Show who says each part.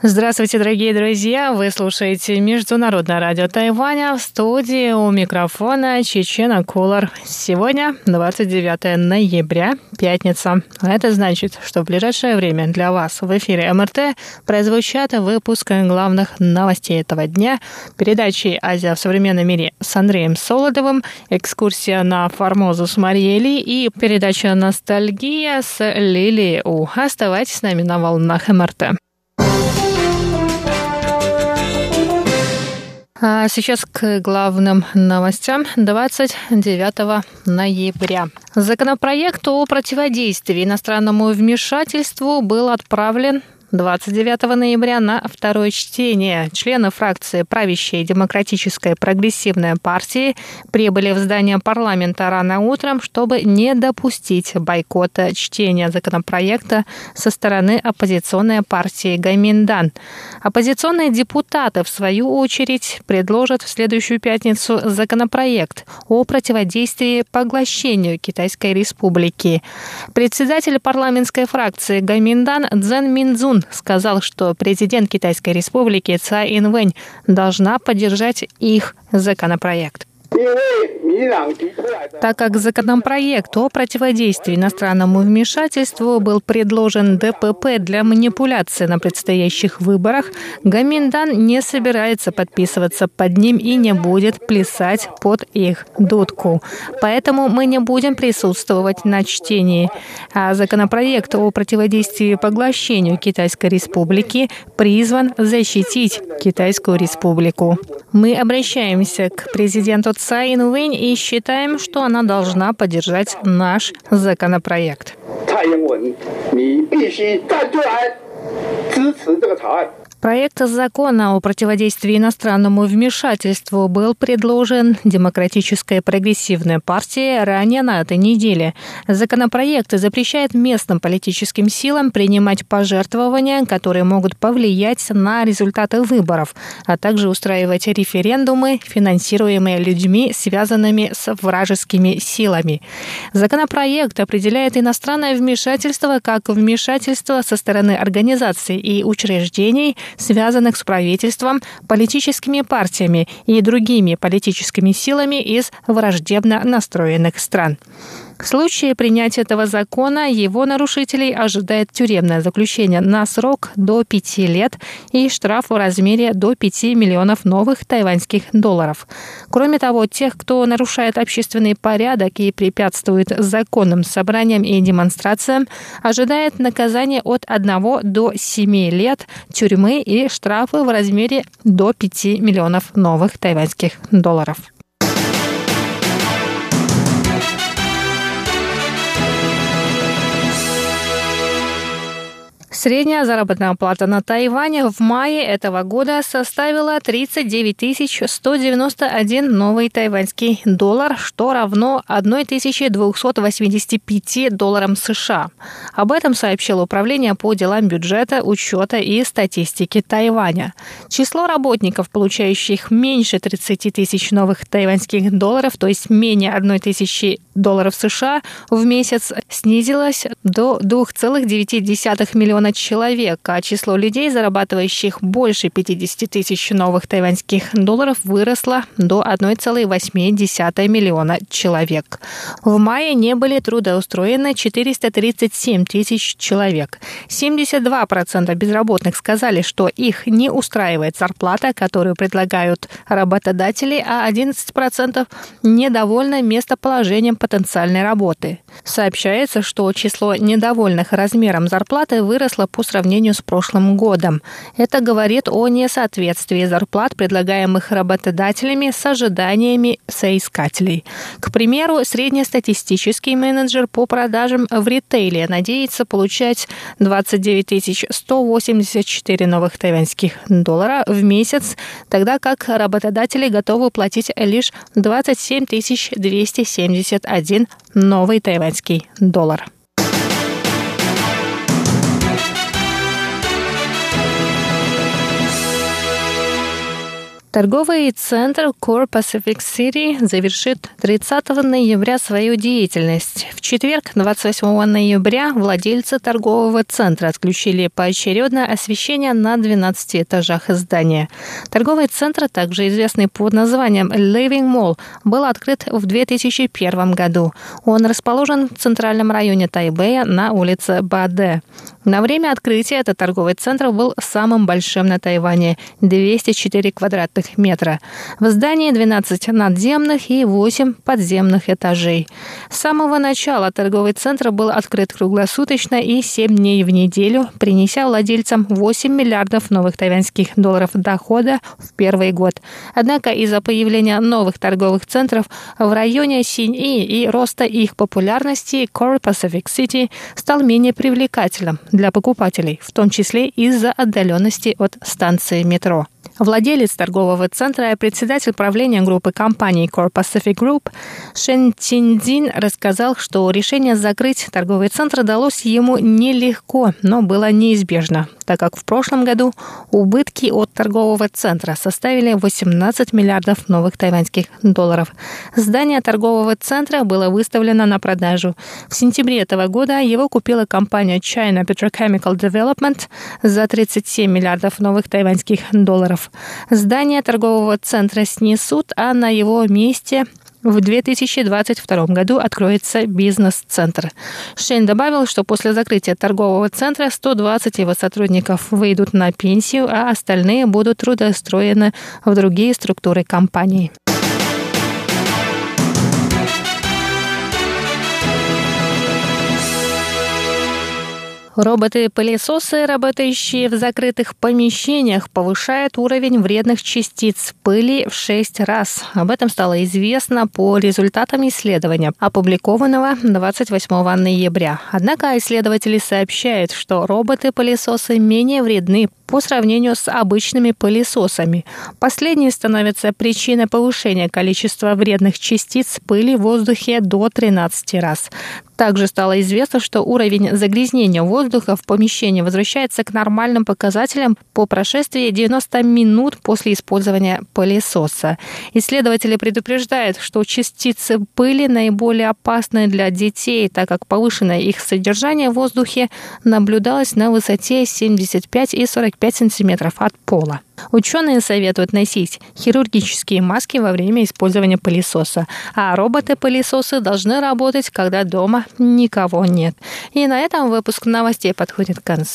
Speaker 1: Здравствуйте, дорогие друзья! Вы слушаете Международное радио Тайваня в студии у микрофона Чечена Кулар. Сегодня 29 ноября, пятница. Это значит, что в ближайшее время для вас в эфире МРТ прозвучат выпуск главных новостей этого дня, передачи «Азия в современном мире» с Андреем Солодовым, экскурсия на Формозу с Марией Ли и передача «Ностальгия» с Лилией У. Оставайтесь с нами на волнах МРТ. А сейчас к главным новостям 29 ноября. Законопроект о противодействии иностранному вмешательству был отправлен 29 ноября на второе чтение члены фракции правящей демократической прогрессивной партии прибыли в здание парламента рано утром, чтобы не допустить бойкота чтения законопроекта со стороны оппозиционной партии Гаминдан. Оппозиционные депутаты, в свою очередь, предложат в следующую пятницу законопроект о противодействии поглощению Китайской республики. Председатель парламентской фракции Гаминдан Цзэн Минзун сказал, что президент Китайской республики Цай Инвэнь должна поддержать их законопроект. Так как законопроект о противодействии иностранному вмешательству был предложен ДПП для манипуляции на предстоящих выборах, Гаминдан не собирается подписываться под ним и не будет плясать под их дудку. Поэтому мы не будем присутствовать на чтении. А законопроект о противодействии поглощению Китайской Республики призван защитить Китайскую Республику. Мы обращаемся к президенту Цай Инвэнь и считаем, что она должна поддержать наш законопроект. Проект закона о противодействии иностранному вмешательству был предложен Демократической прогрессивной партией ранее на этой неделе. Законопроект запрещает местным политическим силам принимать пожертвования, которые могут повлиять на результаты выборов, а также устраивать референдумы, финансируемые людьми, связанными с вражескими силами. Законопроект определяет иностранное вмешательство как вмешательство со стороны организаций и учреждений, связанных с правительством, политическими партиями и другими политическими силами из враждебно настроенных стран. В случае принятия этого закона его нарушителей ожидает тюремное заключение на срок до пяти лет и штраф в размере до 5 миллионов новых тайваньских долларов. Кроме того, тех, кто нарушает общественный порядок и препятствует законным собраниям и демонстрациям, ожидает наказание от 1 до 7 лет тюрьмы и штрафы в размере до 5 миллионов новых тайваньских долларов. Средняя заработная плата на Тайване в мае этого года составила 39 191 новый тайваньский доллар, что равно 1285 долларам США. Об этом сообщило Управление по делам бюджета, учета и статистики Тайваня. Число работников, получающих меньше 30 тысяч новых тайваньских долларов, то есть менее 1 тысячи долларов США в месяц, снизилось до 2,9 миллиона миллиона человек, а число людей, зарабатывающих больше 50 тысяч новых тайваньских долларов, выросло до 1,8 миллиона человек. В мае не были трудоустроены 437 тысяч человек. 72% безработных сказали, что их не устраивает зарплата, которую предлагают работодатели, а 11% недовольны местоположением потенциальной работы. Сообщается, что число недовольных размером зарплаты выросло выросла по сравнению с прошлым годом. Это говорит о несоответствии зарплат, предлагаемых работодателями, с ожиданиями соискателей. К примеру, среднестатистический менеджер по продажам в ритейле надеется получать 29 184 новых тайваньских доллара в месяц, тогда как работодатели готовы платить лишь 27 271 новый тайваньский доллар. Торговый центр Core Pacific City завершит 30 ноября свою деятельность. В четверг, 28 ноября, владельцы торгового центра отключили поочередно освещение на 12 этажах здания. Торговый центр, также известный под названием Living Mall, был открыт в 2001 году. Он расположен в центральном районе Тайбэя на улице Баде. На время открытия этот торговый центр был самым большим на Тайване – 204 квадратных метра. В здании 12 надземных и 8 подземных этажей. С самого начала торговый центр был открыт круглосуточно и 7 дней в неделю, принеся владельцам 8 миллиардов новых тайваньских долларов дохода в первый год. Однако из-за появления новых торговых центров в районе Синьи и роста их популярности Core Pacific City стал менее привлекательным для покупателей, в том числе из-за отдаленности от станции метро. Владелец торгового центра и председатель правления группы компаний Core Pacific Group Шен Тиндин рассказал, что решение закрыть торговый центр далось ему нелегко, но было неизбежно, так как в прошлом году убытки от торгового центра составили 18 миллиардов новых тайваньских долларов. Здание торгового центра было выставлено на продажу. В сентябре этого года его купила компания China Petrochemical Development за 37 миллиардов новых тайваньских долларов. Здание торгового центра снесут, а на его месте в 2022 году откроется бизнес-центр. Шейн добавил, что после закрытия торгового центра 120 его сотрудников выйдут на пенсию, а остальные будут трудоустроены в другие структуры компании. Роботы-пылесосы, работающие в закрытых помещениях, повышают уровень вредных частиц пыли в 6 раз. Об этом стало известно по результатам исследования, опубликованного 28 ноября. Однако исследователи сообщают, что роботы-пылесосы менее вредны по сравнению с обычными пылесосами. Последние становятся причиной повышения количества вредных частиц пыли в воздухе до 13 раз. Также стало известно, что уровень загрязнения воздуха в помещении возвращается к нормальным показателям по прошествии 90 минут после использования пылесоса. Исследователи предупреждают, что частицы пыли наиболее опасны для детей, так как повышенное их содержание в воздухе наблюдалось на высоте 75 и 45 сантиметров от пола. Ученые советуют носить хирургические маски во время использования пылесоса, а роботы-пылесосы должны работать, когда дома никого нет. И на этом выпуск новостей подходит к концу.